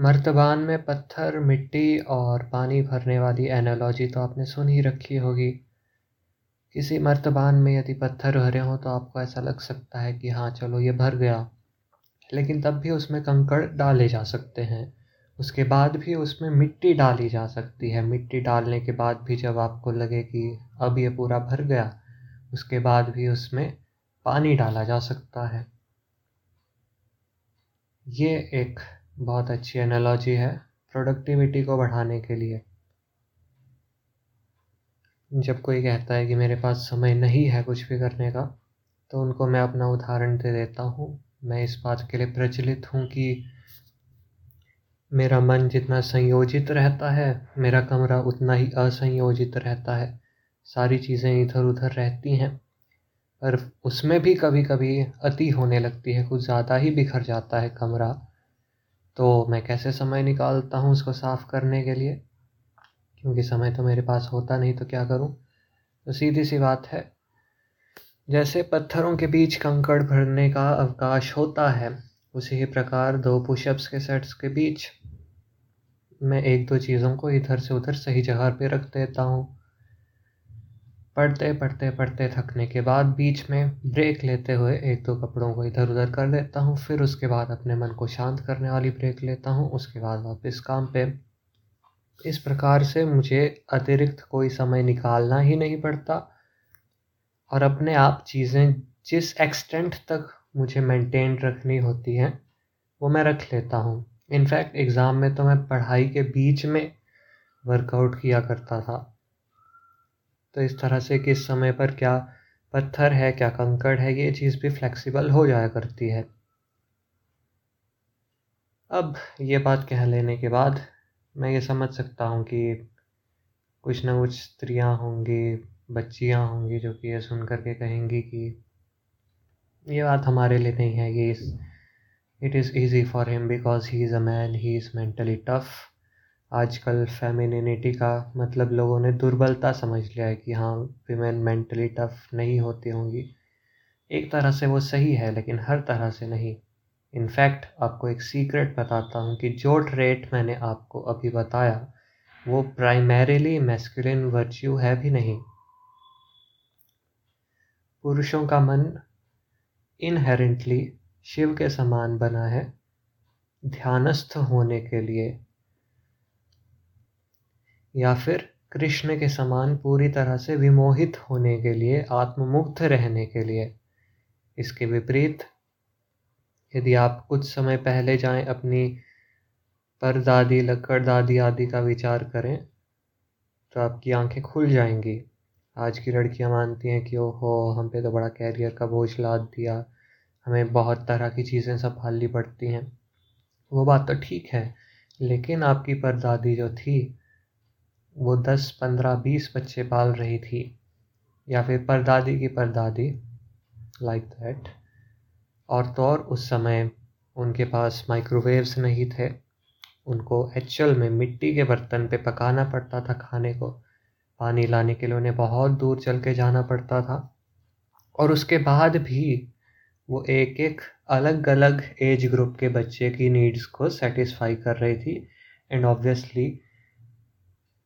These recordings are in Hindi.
मर्तबान में पत्थर, मिट्टी और पानी भरने वाली एनालॉजी तो आपने सुन ही रखी होगी। किसी मर्तबान में यदि पत्थर भरे हों तो आपको ऐसा लग सकता है कि हाँ चलो ये भर गया। लेकिन तब भी उसमें कंकड़ डाले जा सकते हैं। उसके बाद भी उसमें मिट्टी डाली जा सकती है। मिट्टी डालने के बाद भी जब आपको लगे कि अब ये पूरा भर गया, उसके बाद भी उसमें पानी डाला जा सकता है। ये एक बहुत अच्छी एनालॉजी है प्रोडक्टिविटी को बढ़ाने के लिए। जब कोई कहता है कि मेरे पास समय नहीं है कुछ भी करने का तो उनको मैं अपना उदाहरण दे देता हूँ। मैं इस बात के लिए प्रचलित हूँ कि मेरा मन जितना संयोजित रहता है, मेरा कमरा उतना ही असंयोजित रहता है। सारी चीज़ें इधर उधर रहती हैं, पर उसमें भी कभी कभी अति होने लगती है, कुछ ज़्यादा ही बिखर जाता है कमरा। तो मैं कैसे समय निकालता हूँ उसको साफ़ करने के लिए? क्योंकि समय तो मेरे पास होता नहीं तो क्या करूँ? तो सीधी सी बात है, जैसे पत्थरों के बीच कंकड़ भरने का अवकाश होता है, उसी ही प्रकार दो पुशअप्स के सेट्स के बीच मैं एक दो चीज़ों को इधर से उधर सही जगह पे रख देता हूँ। पढ़ते पढ़ते पढ़ते थकने के बाद बीच में ब्रेक लेते हुए एक दो कपड़ों को इधर उधर कर देता हूँ, फिर उसके बाद अपने मन को शांत करने वाली ब्रेक लेता हूँ, उसके बाद वापस काम पे। इस प्रकार से मुझे अतिरिक्त कोई समय निकालना ही नहीं पड़ता और अपने आप चीज़ें जिस एक्सटेंट तक मुझे मेंटेन रखनी होती हैं, वो मैं रख लेता हूँ। इनफैक्ट एग्ज़ाम में तो मैं पढ़ाई के बीच में वर्कआउट किया करता था। तो इस तरह से किस समय पर क्या पत्थर है, क्या कंकड़ है, ये चीज़ भी फ्लेक्सिबल हो जाया करती है। अब ये बात कह लेने के बाद मैं ये समझ सकता हूँ कि कुछ ना कुछ स्त्रियाँ होंगी, बच्चियाँ होंगी जो कि ये सुन कर के कहेंगी कि ये बात हमारे लिए नहीं है, ये it is easy for him because he is a man he is mentally tough आजकल फेमिनिटी का मतलब लोगों ने दुर्बलता समझ लिया है कि हाँ वीमेन मेंटली टफ नहीं होती होंगी। एक तरह से वो सही है, लेकिन हर तरह से नहीं। इनफैक्ट आपको एक सीक्रेट बताता हूँ कि जो ट्रेट मैंने आपको अभी बताया, वो प्राइमरीली मैस्कुलिन वर्च्यू है भी नहीं। पुरुषों का मन इनहेरेंटली शिव के समान बना है। ध्यानस्थ होने के लिए या फिर कृष्ण के समान पूरी तरह से विमोहित होने के लिए आत्ममुक्त रहने के लिए। इसके विपरीत, यदि आप कुछ समय पहले जाएँ, अपनी परदादी लक्कड़ दादी आदि का विचार करें तो आपकी आँखें खुल जाएँगी। आज की लड़कियाँ मानती हैं कि, ओहो, हम पे तो बड़ा कैरियर का बोझ लाद दिया। हमें बहुत तरह की चीज़ें संभालनी पड़ती हैं। वो बात तो ठीक है, लेकिन आपकी परदादी जो थी वो दस, पंद्रह, बीस बच्चे पाल रही थी, या फिर परदादी की परदादी लाइक दैट और तो और उस समय उनके पास माइक्रोवेव्स नहीं थे। उनको एक्चुअल में मिट्टी के बर्तन पे पकाना पड़ता था खाने को। पानी लाने के लिए उन्हें बहुत दूर चल के जाना पड़ता था। और उसके बाद भी वो एक एक अलग अलग एज ग्रुप के बच्चे की नीड्स को सेटिस्फाई कर रही थी। एंड ऑब्वियसली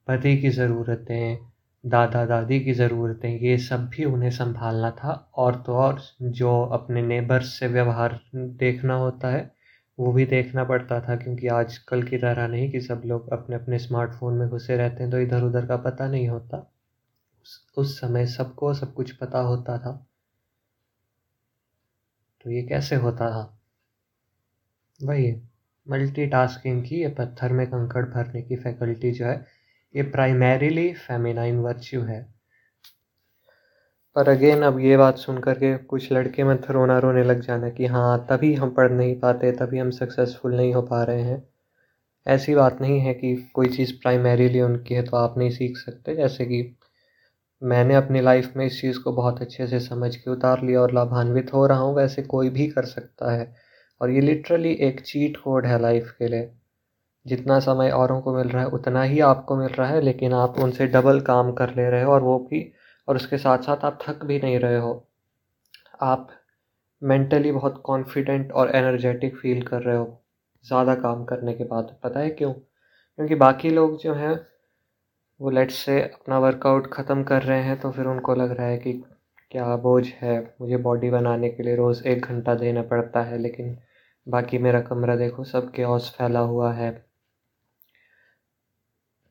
पति की ज़रूरतें दादा दादी की ज़रूरतें, ये सब भी उन्हें संभालना था। और तो और जो अपने नेबर्स से व्यवहार देखना होता है, वो भी देखना पड़ता था क्योंकि आजकल की तरह नहीं कि सब लोग अपने अपने स्मार्टफ़ोन में घुसे रहते हैं तो इधर उधर का पता नहीं होता। उस समय सबको सब कुछ पता होता था। तो ये कैसे होता था? वही मल्टीटास्किंग की, ये पत्थर में कंकड़ भरने की फैकल्टी जो है ये प्राइमरीली फेमिनाइन वर्च्यू है। पर अगेन अब ये बात सुन कर के कुछ लड़के मत रोना रोने लग जाना कि हाँ तभी हम पढ़ नहीं पाते, तभी हम सक्सेसफुल नहीं हो पा रहे हैं। ऐसी बात नहीं है कि कोई चीज़ प्राइमरीली उनकी है तो आप नहीं सीख सकते। जैसे कि मैंने अपनी लाइफ में इस चीज़ को बहुत अच्छे से समझ के उतार लिया और लाभान्वित हो रहा हूँ, वैसे कोई भी कर सकता है। और ये लिटरली एक चीट कोड है लाइफ के लिए। जितना समय औरों को मिल रहा है, उतना ही आपको मिल रहा है, लेकिन आप उनसे डबल काम कर ले रहे हो और वो भी, और उसके साथ साथ आप थक भी नहीं रहे हो। आप मेंटली बहुत कॉन्फिडेंट और एनर्जेटिक फील कर रहे हो, ज़्यादा काम करने के बाद। पता है क्यों? क्योंकि बाकी लोग जो हैं, वो लेट से अपना वर्कआउट ख़त्म कर रहे हैं तो फिर उनको लग रहा है कि क्या बोझ है, मुझे बॉडी बनाने के लिए रोज़ एक घंटा देना पड़ता है, लेकिन बाकी मेरा कमरा देखो, सब के फैला हुआ है।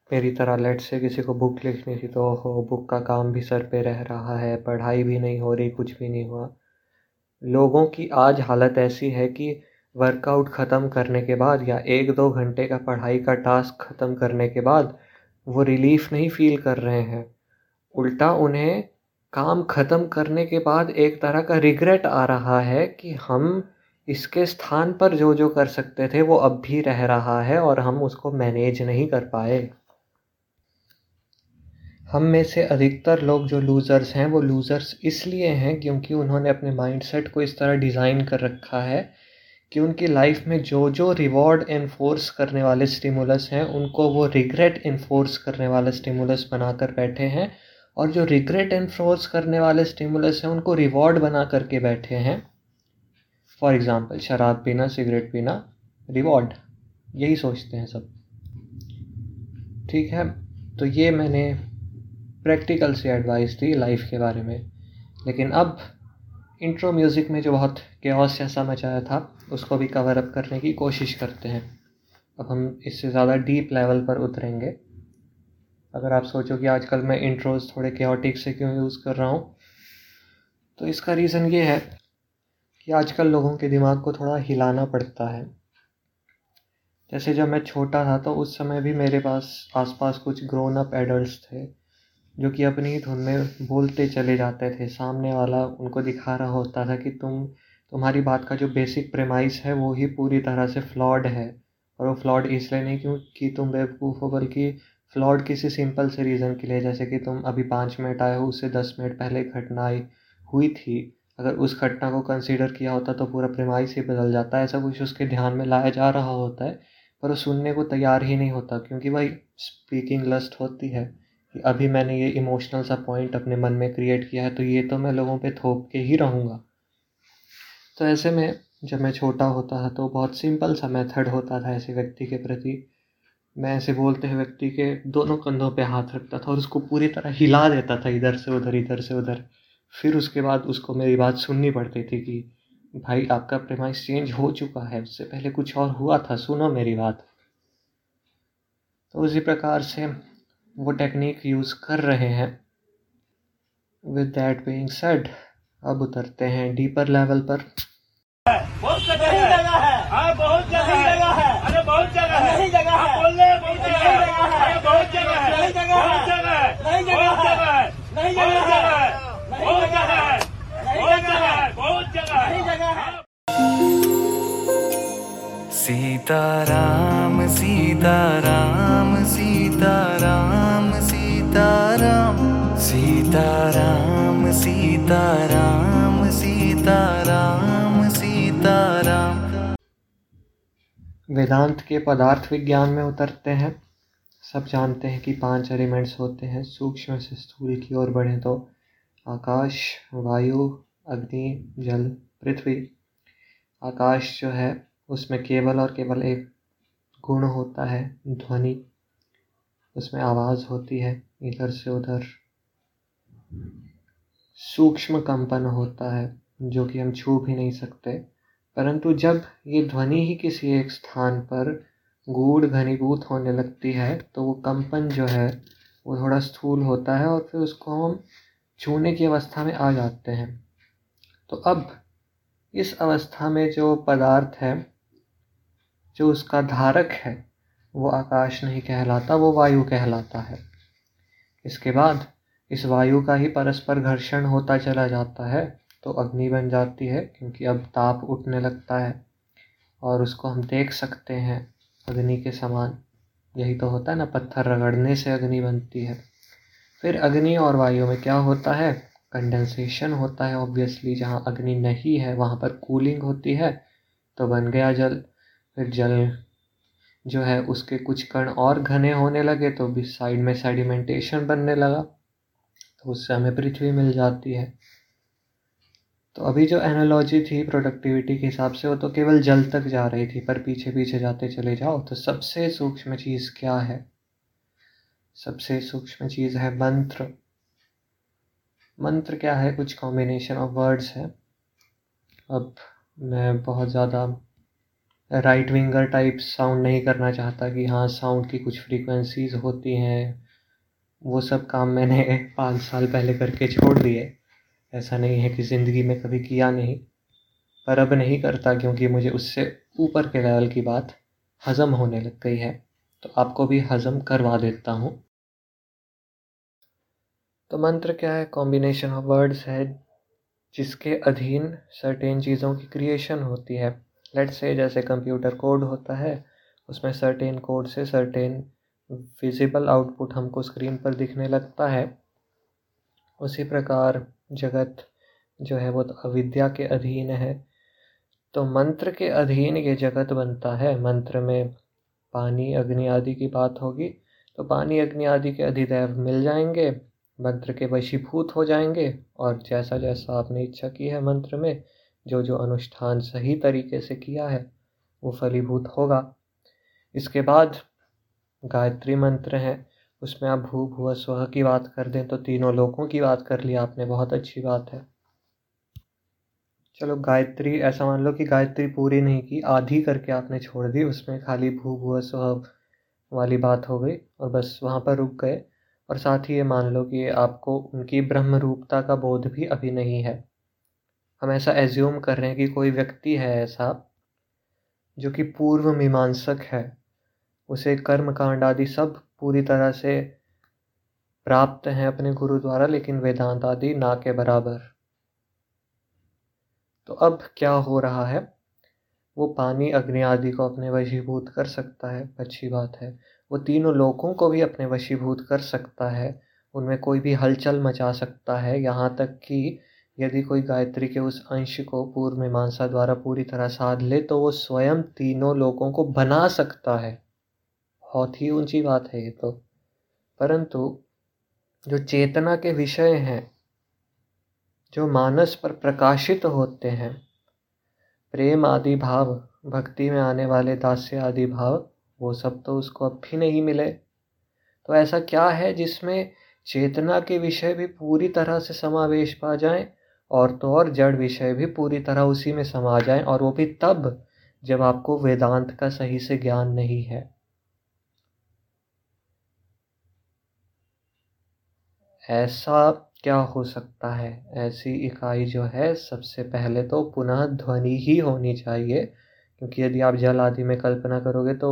मेरी तरह लेट से किसी को बुक लिखनी थी तो हो बुक का काम भी सर पे रह रहा है, पढ़ाई भी नहीं हो रही, कुछ भी नहीं हुआ। लोगों की आज हालत ऐसी है कि वर्कआउट ख़त्म करने के बाद या एक दो घंटे का पढ़ाई का टास्क ख़त्म करने के बाद वो रिलीफ़ नहीं फील कर रहे हैं। उल्टा उन्हें काम ख़त्म करने के बाद एक तरह का रिग्रेट आ रहा है कि हम इसके स्थान पर जो जो कर सकते थे, वो अब भी रह रहा है और हम उसको मैनेज नहीं कर पाए। हम में से अधिकतर लोग जो लूज़र्स हैं, वो लूज़र्स इसलिए हैं क्योंकि उन्होंने अपने माइंडसेट को इस तरह डिज़ाइन कर रखा है कि उनकी लाइफ में जो जो रिवॉर्ड इन्फोर्स करने वाले स्टिमुलस हैं, उनको वो रिग्रेट इन्फोर्स करने वाला स्टिमुलस बनाकर बैठे हैं और जो रिग्रेट इन्फोर्स करने वाले स्टिमुलस हैं, उनको रिवॉर्ड बना करके बैठे हैं। फॉर एग्ज़ाम्पल शराब पीना सिगरेट पीना रिवॉर्ड यही सोचते हैं सब। ठीक है तो ये मैंने प्रैक्टिकल से एडवाइस दी लाइफ के बारे में। लेकिन अब इंट्रो म्यूज़िक में जो बहुत केओस जैसा मचाया था, उसको भी कवर अप करने की कोशिश करते हैं। अब हम इससे ज़्यादा डीप लेवल पर उतरेंगे। अगर आप सोचो कि आजकल मैं इंट्रोज थोड़े केओटिक से क्यों यूज़ कर रहा हूँ तो इसका रीज़न ये है कि आजकल लोगों के दिमाग को थोड़ा हिलाना पड़ता है। जैसे जब मैं छोटा था तो उस समय भी मेरे पास, आसपास कुछ ग्रोन अप एडल्ट थे। जो कि अपनी ही धुन में बोलते चले जाते थे। सामने वाला उनको दिखा रहा होता था कि तुम, तुम्हारी बात का जो बेसिक प्रेमाइस है, वो ही पूरी तरह से फ्लॉड है। और वो फ्लॉड इसलिए नहीं क्योंकि तुम बेवकूफ़ हो, बल्कि फ्लॉड किसी सिंपल से रीज़न के लिए, जैसे कि तुम अभी पाँच मिनट आए हो, उससे दस मिनट पहले घटना हुई थी। अगर उस घटना को कंसीडर किया होता तो पूरा प्रेमाइस ही बदल जाता। है ऐसा कुछ उसके ध्यान में लाया जा रहा होता है, पर वो सुनने को तैयार ही नहीं होता, क्योंकि भाई स्पीकिंग लस्ट होती है। अभी मैंने ये इमोशनल सा पॉइंट अपने मन में क्रिएट किया है तो ये तो मैं लोगों पे थोप के ही रहूँगा। तो ऐसे में जब मैं छोटा होता था तो बहुत सिंपल सा मेथड होता था ऐसे व्यक्ति के प्रति। मैं ऐसे बोलते हैं व्यक्ति के दोनों कंधों पे हाथ रखता था और उसको पूरी तरह हिला देता था इधर से उधर, इधर से उधर। फिर उसके बाद उसको मेरी बात सुननी पड़ती थी कि, भाई, आपका प्रेमाइस चेंज हो चुका है, उससे पहले कुछ और हुआ था, सुनो मेरी बात। तो उसी प्रकार से वो टेक्निक यूज़ कर रहे हैं विद दैट बीइंग सेड अब उतरते हैं डीपर लेवल पर बहुत जगह है बहुत जगह है अरे बहुत जगह है नहीं जगह है बहुत जगह है बहुत जगह है नहीं जगह है जगह है नहीं जगह है नहीं जगह है बहुत जगह है बहुत जगह है बहुत जगह है जगह है सीताराम सीताराम सीताराम सीताराम सीताराम सीताराम सीताराम सीताराम। वेदांत के पदार्थ विज्ञान में उतरते हैं। सब जानते हैं कि पाँच एलिमेंट्स होते हैं, सूक्ष्म से स्थूल की ओर बढ़े तो आकाश, वायु, अग्नि, जल, पृथ्वी। आकाश जो है, उसमें केवल और केवल एक गुण होता है, ध्वनि। उसमें आवाज़ होती है, इधर से उधर। सूक्ष्म कंपन होता है, जो कि हम छू भी नहीं सकते। परंतु जब ये ध्वनि ही किसी एक स्थान पर गूढ़ घनीभूत होने लगती है तो वो कंपन जो है, वो थोड़ा स्थूल होता है और फिर उसको हम छूने की अवस्था में आ जाते हैं। तो अब इस अवस्था में जो पदार्थ है, जो उसका धारक है, वो आकाश नहीं कहलाता, वो वायु कहलाता है। इसके बाद इस वायु का ही परस्पर घर्षण होता चला जाता है तो अग्नि बन जाती है, क्योंकि अब ताप उठने लगता है। और उसको हम देख सकते हैं अग्नि के समान। यही तो होता है ना, पत्थर रगड़ने से अग्नि बनती है। फिर अग्नि और वायु में क्या होता है? कंडेंसेशन होता है ऑब्वियसली जहाँ अग्नि नहीं है, वहाँ पर कूलिंग होती है तो बन गया जल। फिर जल जो है, उसके कुछ कण और घने होने लगे तो भी साइड में सेडिमेंटेशन बनने लगा। तो उससे हमें पृथ्वी मिल जाती है। तो अभी जो एनालॉजी थी प्रोडक्टिविटी के हिसाब से, वो तो केवल जल तक जा रही थी, पर पीछे पीछे जाते चले जाओ तो सबसे सूक्ष्म चीज़ क्या है? सबसे सूक्ष्म चीज़ है मंत्र। मंत्र क्या है? कुछ कॉम्बिनेशन ऑफ़ वर्ड्स है। अब मैं बहुत ज़्यादा राइट विंगर टाइप साउंड नहीं करना चाहता कि हाँ साउंड की कुछ फ्रीक्वेंसीज होती हैं। वो सब काम मैंने पाँच साल पहले करके छोड़ दिए। ऐसा नहीं है कि ज़िंदगी में कभी किया नहीं, पर अब नहीं करता क्योंकि मुझे उससे ऊपर के लेवल की बात हज़म होने लग गई है। तो आपको भी हज़म करवा देता हूँ। तो मंत्र क्या है? कॉम्बिनेशन ऑफ़ वर्ड्स है, जिसके अधीन सर्टेन चीज़ों की क्रिएशन होती है। लेट से जैसे कंप्यूटर कोड होता है, उसमें सर्टेन कोड से सर्टेन विजिबल आउटपुट हमको स्क्रीन पर दिखने लगता है। उसी प्रकार जगत जो है वो तो अविद्या के अधीन है। तो मंत्र के अधीन ये जगत बनता है। मंत्र में पानी, अग्नि आदि की बात होगी। तो पानी, अग्नि आदि के अधिदैव मिल जाएँगे। मंत्र के वशीभूत हो जाएँगे। और जैसा जैसा आपने इच्छा की है मंत्र में, जो जो अनुष्ठान सही तरीके से किया है, वो फलीभूत होगा। इसके बाद गायत्री मंत्र है, उसमें आप भू, भुव, स्व की बात कर दें तो तीनों लोगों की बात कर ली आपने, बहुत अच्छी बात है। चलो गायत्री, ऐसा मान लो कि गायत्री पूरी नहीं की, आधी करके आपने छोड़ दी, उसमें खाली भू, भुव, स्व वाली बात हो गई और बस वहाँ पर रुक गए। और साथ ही ये मान लो कि आपको उनकी ब्रह्म रूपता का बोध भी अभी नहीं है। हम ऐसा एज्यूम कर रहे हैं कि कोई व्यक्ति है ऐसा, जो कि पूर्व मीमांसक है। उसे कर्म, कांड आदि सब पूरी तरह से प्राप्त हैं अपने गुरु द्वारा, लेकिन वेदांत आदि ना के बराबर। तो अब क्या हो रहा है? वो पानी, अग्नि आदि को अपने वशीभूत कर सकता है। अच्छी बात है। वो तीनों लोगों को भी अपने वशीभूत कर सकता है। उनमें कोई भी हलचल मचा सकता है। यहाँ तक कि यदि कोई गायत्री के उस अंश को पूर्व मीमांसा द्वारा पूरी तरह साध ले तो वो स्वयं तीनों लोगों को बना सकता है। बहुत ही ऊँची बात है ये तो। परंतु जो चेतना के विषय हैं, जो मानस पर प्रकाशित होते हैं, प्रेम आदि भाव, भक्ति में आने वाले दास्य आदि भाव, वो सब तो उसको अब भी नहीं मिले। तो ऐसा क्या है जिसमें चेतना के विषय भी पूरी तरह से समावेश पा जाए और तो और जड़ विषय भी पूरी तरह उसी में समा जाए और वो भी तब जब आपको वेदांत का सही से ज्ञान नहीं है। ऐसा क्या हो सकता है? ऐसी इकाई जो है, सबसे पहले तो पुनः ध्वनि ही होनी चाहिए, क्योंकि यदि आप जल आदि में कल्पना करोगे तो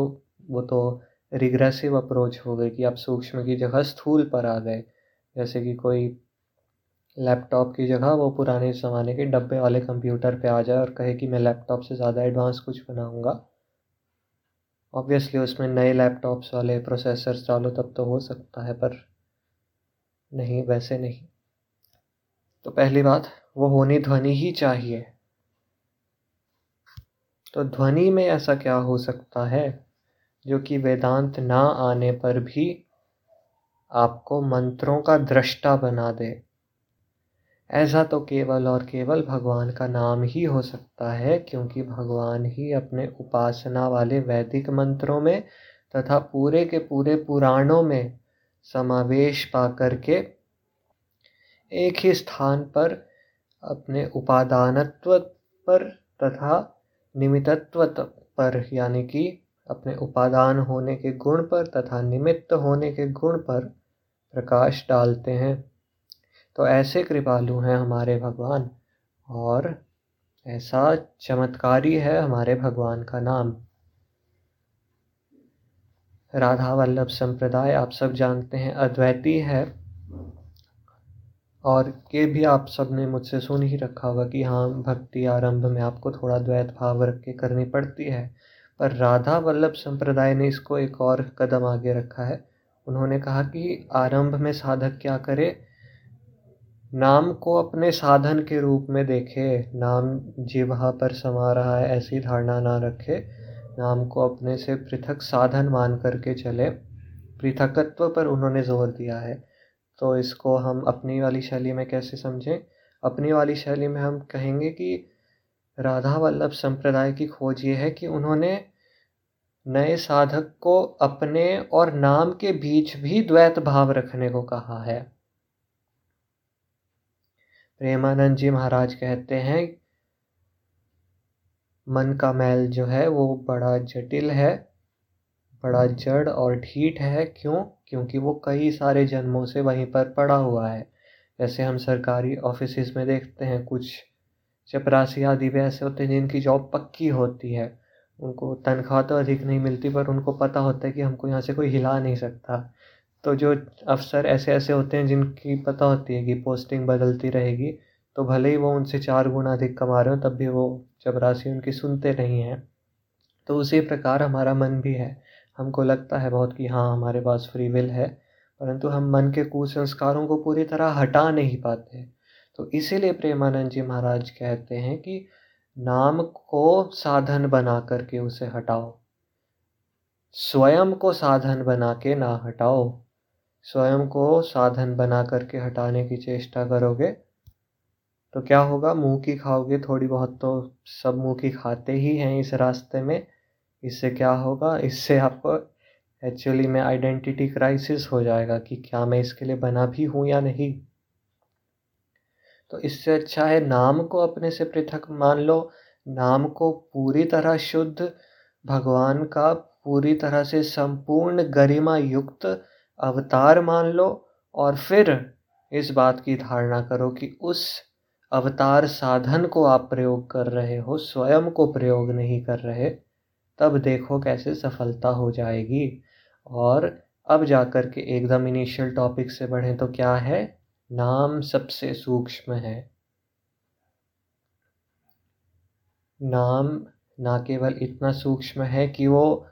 वो तो रिग्रेसिव अप्रोच हो गई कि आप सूक्ष्म की जगह स्थूल पर आ गए। जैसे कि कोई लैपटॉप की जगह वो पुराने ज़माने के डब्बे वाले कंप्यूटर पे आ जाए और कहे कि मैं लैपटॉप से ज़्यादा एडवांस कुछ बनाऊँगा। ऑब्वियसली उसमें नए लैपटॉप्स वाले प्रोसेसर्स डालो, तब तो हो सकता है, पर नहीं, वैसे नहीं। तो पहली बात, वो होनी ध्वनि ही चाहिए। तो ध्वनि में ऐसा क्या हो सकता है, जो कि वेदांत ना आने पर भी आपको मंत्रों का दृष्टा बना दे? ऐसा तो केवल और केवल भगवान का नाम ही हो सकता है, क्योंकि भगवान ही अपने उपासना वाले वैदिक मंत्रों में तथा पूरे के पूरे पुराणों में समावेश पा करके एक ही स्थान पर अपने उपादानत्व पर तथा निमित्तत्व पर, यानी कि अपने उपादान होने के गुण पर तथा निमित्त होने के गुण पर प्रकाश डालते हैं। तो ऐसे कृपालु हैं हमारे भगवान, और ऐसा चमत्कारी है हमारे भगवान का नाम। राधा वल्लभ संप्रदाय आप सब जानते हैं, अद्वैती है। और ये भी आप सबने मुझसे सुन ही रखा होगा कि हाँ भक्ति आरंभ में आपको थोड़ा द्वैत भाव रख के करनी पड़ती है। पर राधा वल्लभ संप्रदाय ने इसको एक और कदम आगे रखा है। उन्होंने कहा कि आरंभ में साधक क्या करे? नाम को अपने साधन के रूप में देखे, नाम जिवा पर समा रहा है, ऐसी धारणा ना रखे। नाम को अपने से पृथक साधन मान करके चले। पृथकत्व पर उन्होंने ज़ोर दिया है। तो इसको हम अपनी वाली शैली में कैसे समझें? अपनी वाली शैली में हम कहेंगे कि राधा वल्लभ संप्रदाय की खोज ये है कि उन्होंने नए साधक को अपने और नाम के बीच भी द्वैत भाव रखने को कहा है। प्रेमानंद जी महाराज कहते हैं मन का मैल जो है वो बड़ा जटिल है, बड़ा जड़ और ढीठ है। क्यों? क्योंकि वो कई सारे जन्मों से वहीं पर पड़ा हुआ है। जैसे हम सरकारी ऑफ़िस में देखते हैं, कुछ चपरासी आदि भी ऐसे होते हैं जिनकी जॉब पक्की होती है। उनको तनख्वाह तो अधिक नहीं मिलती, पर उनको पता होता है कि हमको यहाँ से कोई हिला नहीं सकता। तो जो अफसर ऐसे ऐसे होते हैं जिनकी पता होती है कि पोस्टिंग बदलती रहेगी तो भले ही वो उनसे चार गुना अधिक कमा रहे हो, तब भी वो चपरासी उनकी सुनते नहीं हैं तो उसी प्रकार हमारा मन भी है। हमको लगता है बहुत कि हाँ हमारे पास फ्री विल है, परंतु हम मन के कुसंस्कारों को पूरी तरह हटा नहीं पाते। तो इसीलिए प्रेमानंद जी महाराज कहते हैं कि नाम को साधन बना करके उसे हटाओ। स्वयं को साधन बना के ना हटाओ। स्वयं को साधन बना करके हटाने की चेष्टा करोगे तो क्या होगा? मुँह की खाओगे थोड़ी बहुत तो सब मुँह की खाते ही हैं इस रास्ते में। इससे क्या होगा? इससे आपको एक्चुअली में आइडेंटिटी क्राइसिस हो जाएगा कि क्या मैं इसके लिए बना भी हूँ या नहीं। तो इससे अच्छा है नाम को अपने से पृथक मान लो। नाम को पूरी तरह शुद्ध, भगवान का पूरी तरह से संपूर्ण गरिमा युक्त अवतार मान लो और फिर इस बात की धारणा करो कि उस अवतार साधन को आप प्रयोग कर रहे हो, स्वयं को प्रयोग नहीं कर रहे, तब देखो कैसे सफलता हो जाएगी। और अब जाकर के एकदम इनिशियल टॉपिक से बढ़ें तो क्या है? नाम सबसे सूक्ष्म है। नाम ना केवल इतना सूक्ष्म है कि वो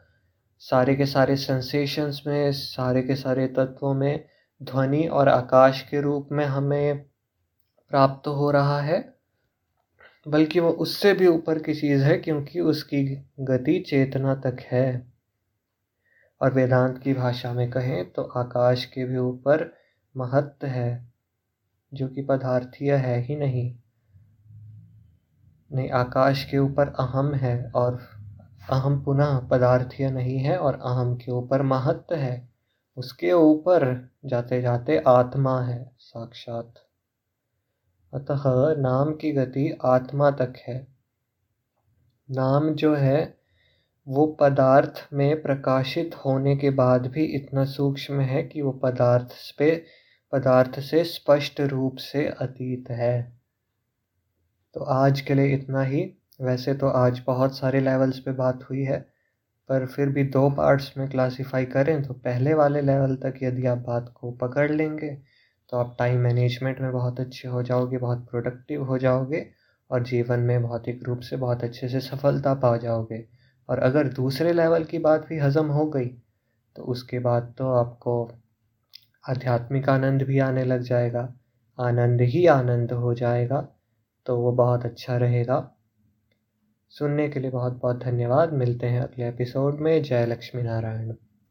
सारे के सारे सेंसेशंस में, सारे के सारे तत्वों में, ध्वनि और आकाश के रूप में हमें प्राप्त हो रहा है, बल्कि वो उससे भी ऊपर की चीज़ है क्योंकि उसकी गति चेतना तक है। और वेदांत की भाषा में कहें तो आकाश के भी ऊपर महत्व है, जो कि पदार्थीय है ही नहीं। नहीं, आकाश के ऊपर अहम है और अहम पुनः पदार्थीय नहीं है और अहम के ऊपर महत्व है। उसके ऊपर जाते जाते आत्मा है, साक्षात। अतः नाम की गति आत्मा तक है। नाम जो है, वो पदार्थ में प्रकाशित होने के बाद भी इतना सूक्ष्म है कि वो पदार्थ पे, पदार्थ से स्पष्ट रूप से अतीत है। तो आज के लिए इतना ही। वैसे तो आज बहुत सारे लेवल्स पे बात हुई है, पर फिर भी दो पार्ट्स में क्लासिफाई करें तो पहले वाले लेवल तक यदि आप बात को पकड़ लेंगे तो आप टाइम मैनेजमेंट में बहुत अच्छे हो जाओगे, बहुत प्रोडक्टिव हो जाओगे और जीवन में भौतिक रूप से बहुत अच्छे से सफलता पा जाओगे। और अगर दूसरे लेवल की बात भी हज़म हो गई तो उसके बाद तो आपको आध्यात्मिक आनंद भी आने लग जाएगा, आनंद ही आनंद हो जाएगा तो वो बहुत अच्छा रहेगा। सुनने के लिए बहुत बहुत धन्यवाद, मिलते हैं अगले एपिसोड में। जय लक्ष्मी नारायण।